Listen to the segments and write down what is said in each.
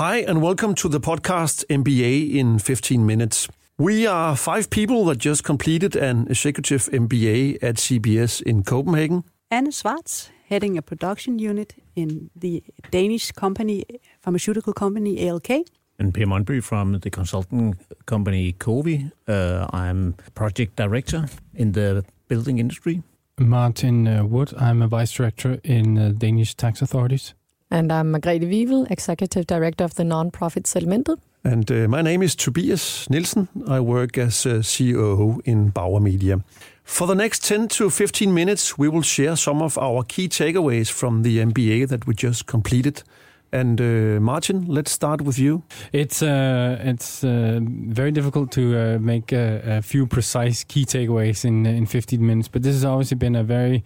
Hi, and welcome to the podcast MBA in 15 minutes. We are five people that just completed an executive MBA at CBS in Copenhagen. Anne Schwartz, heading a production unit in the Danish company, pharmaceutical company ALK. And Per Monby from the consulting company COWI. Uh, I'm project director in the building industry. Martin uh, Wood. I'm a vice director in uh, Danish tax authorities. And I'm Margrethe Wivel, executive director of the non-profit Sedimentet. And uh, my name is Tobias Nielsen. I work as a COO in Bauer Media. For the next 10 to 15 minutes, we will share some of our key takeaways from the MBA that we just completed. And uh, Martin, let's start with you. It's uh, it's uh, very difficult to uh, make a, a, few precise key takeaways in in 15 minutes, but this has obviously been a very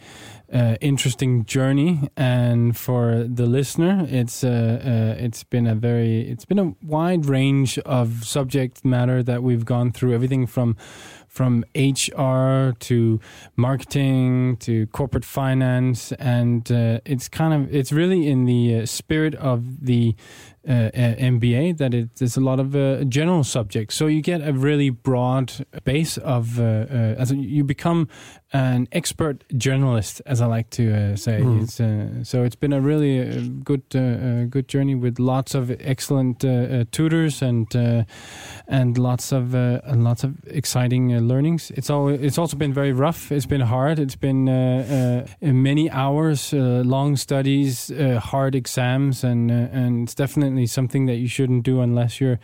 uh, interesting journey, and for the listener, it's uh, uh, it's been a very it's been a wide range of subject matter that we've gone through. Everything from from HR to marketing to corporate finance, and uh, it's kind of it's really in the uh, spirit of the uh, uh MBA that it, there's a lot of uh, general subjects. So you get a really broad base of uh, as you become an expert journalist, as I like to say. Mm. It's, so it's been a really good good journey with lots of excellent tutors and and lots of lots of exciting learnings. It's all it's also been very rough. It's been hard. It's been many hours, long studies, hard exams, and and it's definitely definitely something that you shouldn't do unless you're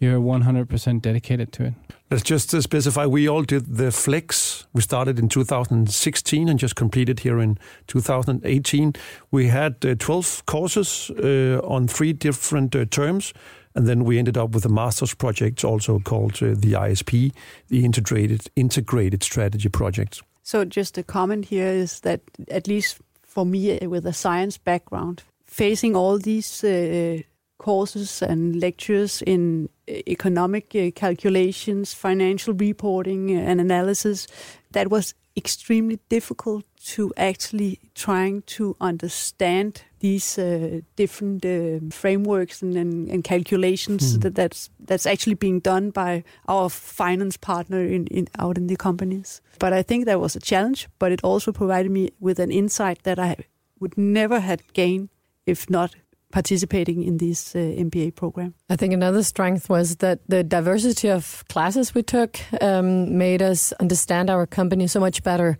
you're 100% dedicated to it. Let's just specify we all did the flex. We started in 2016 and just completed here in 2018. We had uh, 12 courses uh, on three different uh, terms. And then we ended up with a master's project, also called uh, the ISP, the Integrated Integrated Strategy Project. So, just a comment here is that at least for me, uh, with a science background, facing all these uh, courses and lectures in uh, economic uh, calculations, financial reporting and analysis that was extremely difficult to actually trying to understand these uh, different uh, frameworks and, and, and calculations mm. that that's that's actually being done by our finance partner in, in out in the companies. But I think that was a challenge, but it also provided me with an insight that I would never have gained if not participating in this uh, MBA program. I think another strength was that the diversity of classes we took um, made us understand our company so much better.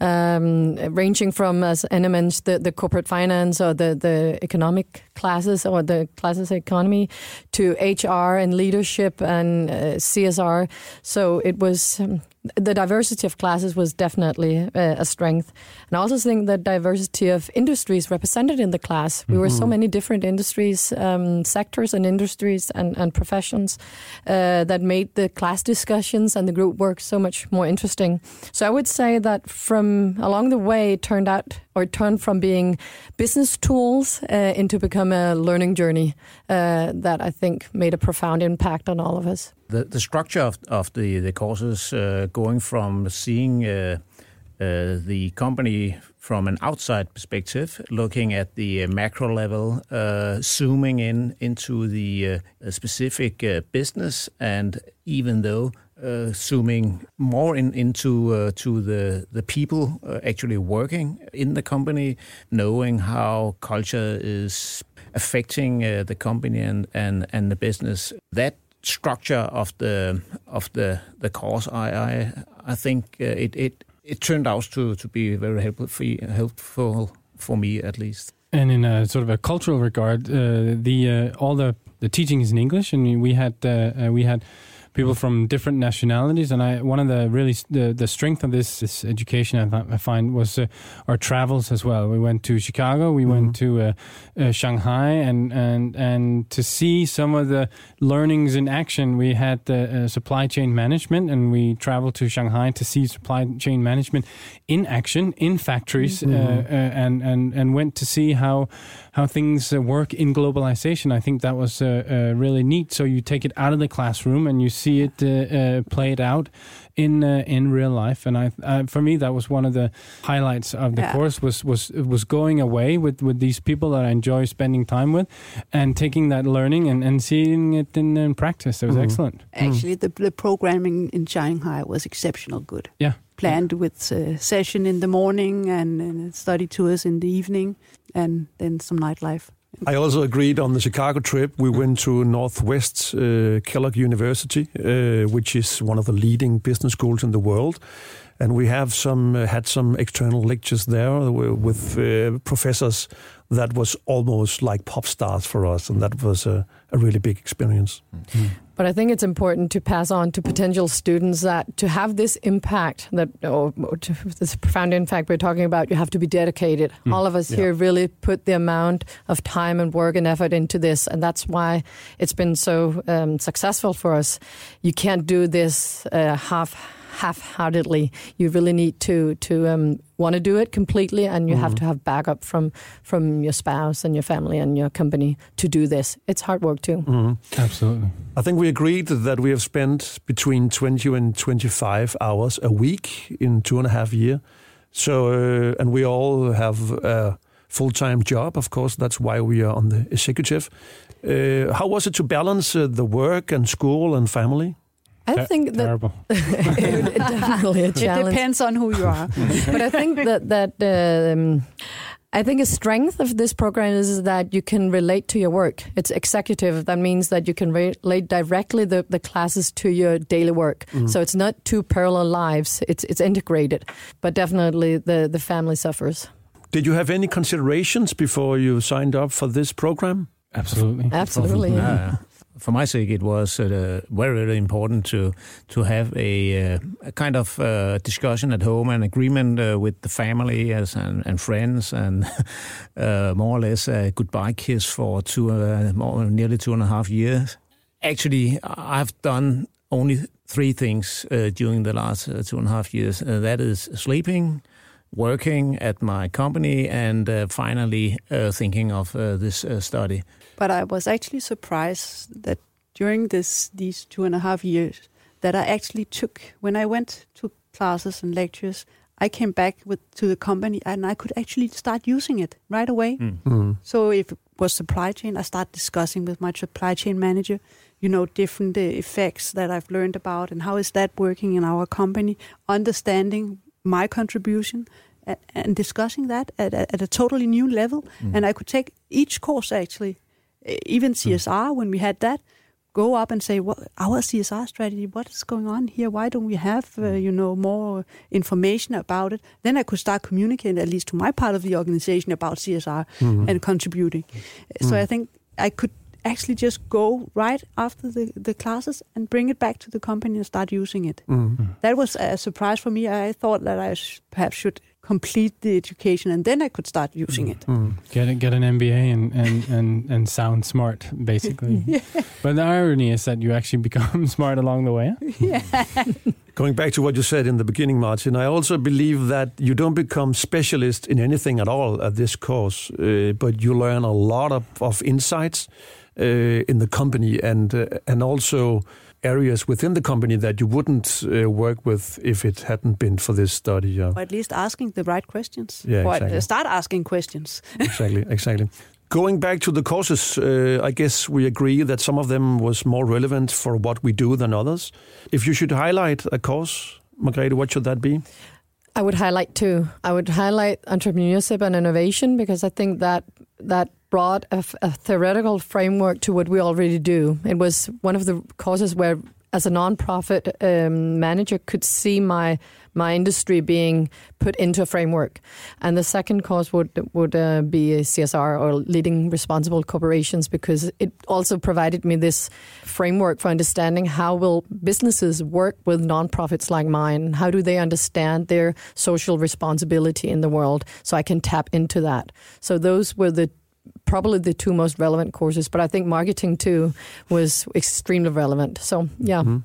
Um, ranging from, as Anna mentioned, the, the corporate finance or the, the economic classes or the classes economy to HR and leadership and uh, CSR. So it was um, the diversity of classes was definitely a, a, strength. And I also think the diversity of industries represented in the class. We mm-hmm. were so mm-hmm. many different industries, um, sectors, and industries and, and professions uh, that made the class discussions and the group work so much more interesting. So I would say that from along the way, it turned out or turned from being business tools uh, into become a learning journey uh, that I think made a profound impact on all of us. The the structure of of the the courses uh, going from seeing uh, uh, the company from an outside perspective, looking at the uh, macro level, zooming in into the specific business, and even though zooming more in, into to the the people actually working in the company, knowing how culture is affecting the company and, and, and the business. That structure of the of the the course, I I, I think uh, it it it turned out to to be very helpful helpful for me at least. And in a sort of a cultural regard, uh, the uh, all the the teaching is in English, and we had uh, uh, we had people from different nationalities. And I, one of the really the, the strength of this, this education I, th- I find was uh, our travels as well. We went to Chicago, we mm-hmm. went to uh, uh, Shanghai, and and and to see some of the learnings in action. We had the uh, supply chain management, and we traveled to Shanghai to see supply chain management in action in factories, mm-hmm. Uh, uh, and and and went to see how how things work in globalization. I think that was really neat. So you take it out of the classroom and you see see it uh, uh, played out in uh, in real life. And I, uh, for me, that was one of the highlights of the Yeah. course was was was going away with with these people that I enjoy spending time with, and taking that learning and, and seeing it in, in practice. It was Mhm. excellent. Actually, the, the programming in Shanghai was exceptional good. Yeah. Planned with uh, session in the morning and, and study tours in the evening, and then some nightlife. I also agreed on the Chicago trip. We went to Northwest uh, Kellogg University, uh, which is one of the leading business schools in the world, and we have some uh, had some external lectures there with uh, professors that was almost like pop stars for us, and that was a, a really big experience. But I think it's important to pass on to potential students that to have this impact, that or, or to, this profound impact we're talking about, you have to be dedicated. Mm. All of us Yeah. here really put the amount of time and work and effort into this, and that's why it's been so um, successful for us. You can't do this uh, half half-heartedly. You really need to to um, want to do it completely, and you have Mhm. to have backup from from your spouse and your family and your company to do this. It's hard work too. Mhm. Absolutely. I think we agreed that we have spent between 20 and 25 hours a week in two and a half year. So, uh, and we all have a full-time job, of course. That's why we are on the executive. Uh, how was it to balance uh, the work and school and family? I Ter- think that terrible. definitely a It depends on who you are. but I think that that um, I think a strength of this program is that you can relate to your work. It's executive. That means that you can relate directly the, the classes to your daily work. So it's not two parallel lives. It's it's integrated. But definitely the the family suffers. Did you have any considerations before you signed up for this program? Absolutely. Absolutely. Yeah. For my sake, it was uh, very, very important to to have a, uh, a kind of uh, discussion at home and agreement uh, with the family as, and, and friends, and uh, more or less a goodbye kiss for two, uh, more, nearly two and a half years. Actually, I've done only three things during the last two and a half years. That is sleeping, working at my company, and uh, finally uh, thinking of uh, this uh, study. But I was actually surprised that during this these two and a half years that I actually took when I went to classes and lectures, I came back with to the company and I could actually start using it right away. Mm. Mm. So if it was supply chain, I start discussing with my supply chain manager, you know, different uh, effects that I've learned about and how is that working in our company, understanding my contribution and, and discussing that at, a- at a totally new level. Mm. And I could take each course actually, even CSR when we had that, go up and say, what our CSR strategy, what is going on here? Why don't we have, uh, you know, more information about it? Then I could start communicating, at least to my part of the organization, about CSR Mhm. and contributing. So Mm. I think I could actually just go right after the, the classes and bring it back to the company and start using it. Mm. That was a surprise for me. I thought that I sh- perhaps should complete the education and then I could start using it. Mm. Get a, get an MBA and, and, and, and sound smart, basically. But the irony is that you actually become smart along the way. yeah. Going back to what you said in the beginning, Martin, I also believe that you don't become specialist in anything at all at this course, uh, but you learn a lot of, of insights uh, in the company and uh, and also areas within the company that you wouldn't uh, work with if it hadn't been for this study. Yeah, Or at least asking the right questions. Yeah, or exactly. start asking questions. exactly, exactly. Going back to the courses, uh, I guess we agree that some of them was more relevant for what we do than others. If you should highlight a course, Margrethe, what should that be? I would highlight two. I would highlight entrepreneurship and innovation because I think that that brought a theoretical framework to what we already do. It was one of the courses where, as a nonprofit um, manager, could see my my industry being put into a framework. And the second course would would uh, be CSR or leading responsible corporations because it also provided me this framework for understanding how will businesses work with nonprofits like mine. How do they understand their social responsibility in the world? So I can tap into that. So those were the probably the two most relevant courses, but I think marketing too was extremely relevant. So yeah. Mhm.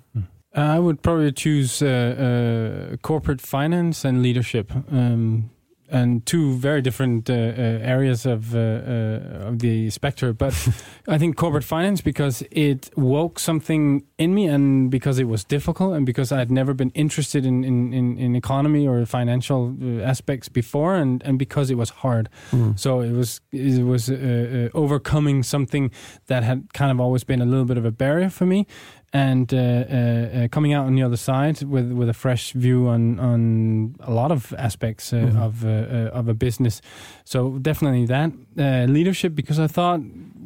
I would probably choose uh, uh, corporate finance and leadership. Um, and two very different uh, uh, areas of uh, uh, of the spectrum. But I think corporate finance because it woke something in me, and because it was difficult, and because I had never been interested in in, in, in economy or financial uh, aspects before, and, and because it was hard. Mm. So it was it was uh, uh, overcoming something that had kind of always been a little bit of a barrier for me, and uh, uh, uh, coming out on the other side with with a fresh view on on a lot of aspects uh, Mhm. of uh, uh, of a business. So definitely that uh, leadership because I thought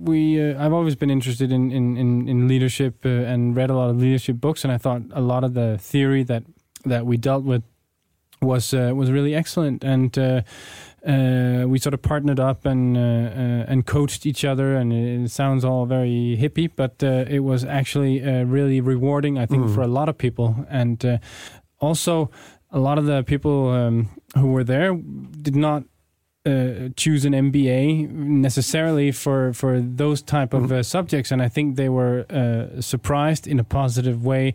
we uh, I've always been interested in in in, in leadership uh, and read a lot of leadership books, and I thought a lot of the theory that that we dealt with was uh, was really excellent and. Uh, we sort of partnered up and uh, uh, and coached each other, and it, it sounds all very hippie, but uh, it was actually uh, really rewarding, I think, Mm. for a lot of people, and uh, also a lot of the people um, who were there did not. Uh, choose an MBA necessarily for for those type of uh, subjects, and I think they were uh, surprised in a positive way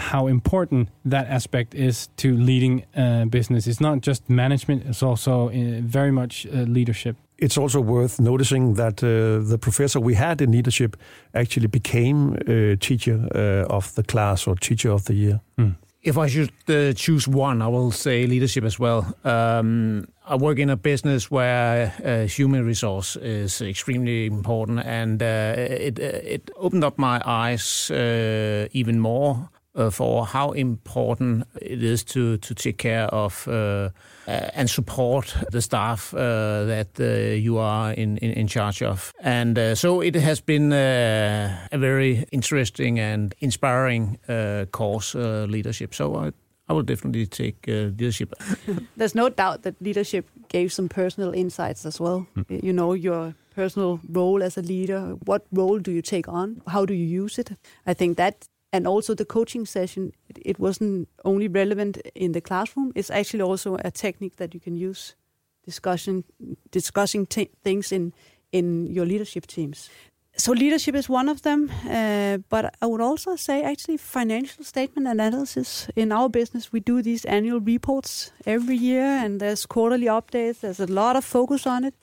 how important that aspect is to leading uh, business. It's not just management; it's also uh, very much uh, leadership. It's also worth noticing that uh, the professor we had in leadership actually became uh, teacher uh, of the class or teacher of the year. Hmm. If I should uh, choose one, I will say leadership as well. Um, I work in a business where uh, human resource is extremely important, and uh, it it opened up my eyes uh, even more uh, for how important it is to to take care of uh, and support the staff uh, that uh, you are in, in in charge of. And uh, so it has been uh, a very interesting and inspiring uh, course, uh, leadership. So I, I will definitely take uh, leadership. There's no doubt that leadership gave some personal insights as well. You know, your personal role as a leader. What role do you take on? How do you use it? I think that, and also the coaching session, it, wasn't only relevant in the classroom. It's actually also a technique that you can use discussion, discussing t- things in in your leadership teams. So leadership is one of them, uh, but I would also say actually financial statement analysis. In our business, we do these annual reports every year, and there's quarterly updates. There's a lot of focus on it,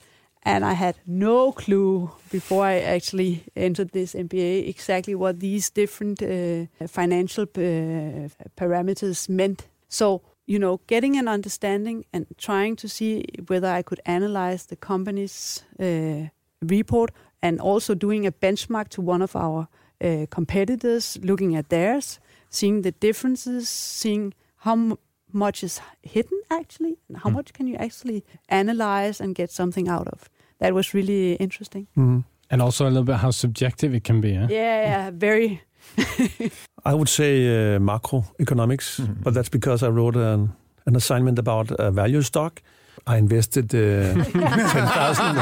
and I had no clue before I actually entered this MBA exactly what these different uh, financial uh, parameters meant. So you know, getting an understanding and trying to see whether I could analyze the company's uh, report and also doing a benchmark to one of our uh, competitors, looking at theirs, seeing the differences, seeing how much is hidden actually, and how Mm. much can you actually analyze and get something out of. That was really interesting. Mhm. And also a little bit how subjective it can be. Eh? Yeah, yeah, very. I would say uh, macroeconomics, Mhm. but that's because I wrote an, an assignment about a value stock. I invested uh, 10,000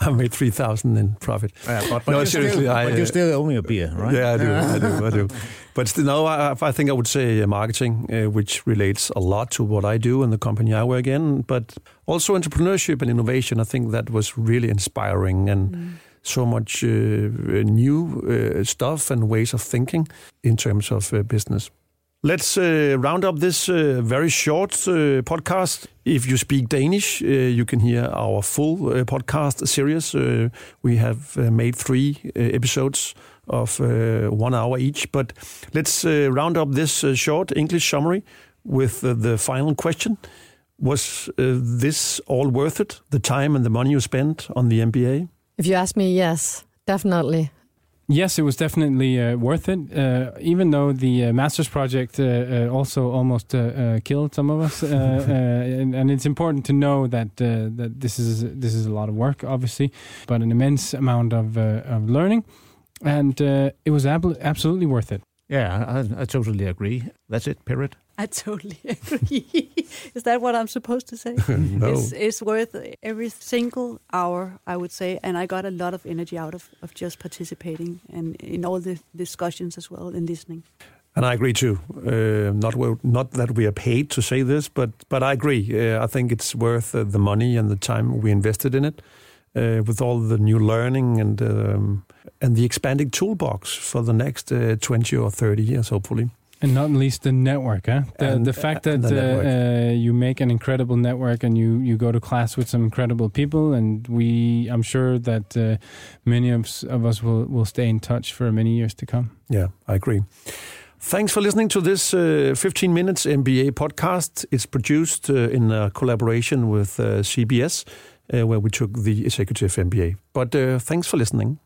I made 3,000 in profit. Yeah, but, No, seriously, still, I, but uh, you still owe me a beer, right? Yeah, I do, I do, I do. But still, no, I, I think I would say uh, marketing, uh, which relates a lot to what I do and the company I work in, but also entrepreneurship and innovation. I think that was really inspiring and so much uh, new uh, stuff and ways of thinking in terms of uh, business. Let's uh, round up this uh, very short uh, podcast. If you speak Danish, uh, you can hear our full uh, podcast series. Uh, we have made three episodes of one hour each. But let's round up this short English summary with the final question. Was this all worth it? The time and the money you spent on the MBA? If you ask me, yes, definitely. Yes, it was definitely uh, worth it. Uh, even though the uh, master's project uh, uh, also almost uh, killed some of us, uh, uh, and, and it's important to know that uh, that this is this is a lot of work, obviously, but an immense amount of uh, of learning, and uh, it was ab- absolutely worth it. Yeah, I, I totally agree. That's it, period. I totally agree. Is that what I'm supposed to say? no. It's, it's worth every single hour, I would say, and I got a lot of energy out of, of just participating and in all the discussions as well and listening. And I agree too. Uh, not not that we are paid to say this, but but I agree. Uh, I think it's worth uh, the money and the time we invested in it, uh, with all the new learning and um, and the expanding toolbox for the next uh, twenty or thirty years, hopefully. And not least the network, huh? The, And- the fact that the uh, uh, you make an incredible network and you, you go to class with some incredible people, and we, I'm sure that uh, many of, of us will, will stay in touch for many years to come. Yeah, I agree. Thanks for listening to this uh, 15 Minutes MBA podcast. It's produced uh, in collaboration with uh, CBS, uh, where we took the executive MBA. But uh, thanks for listening.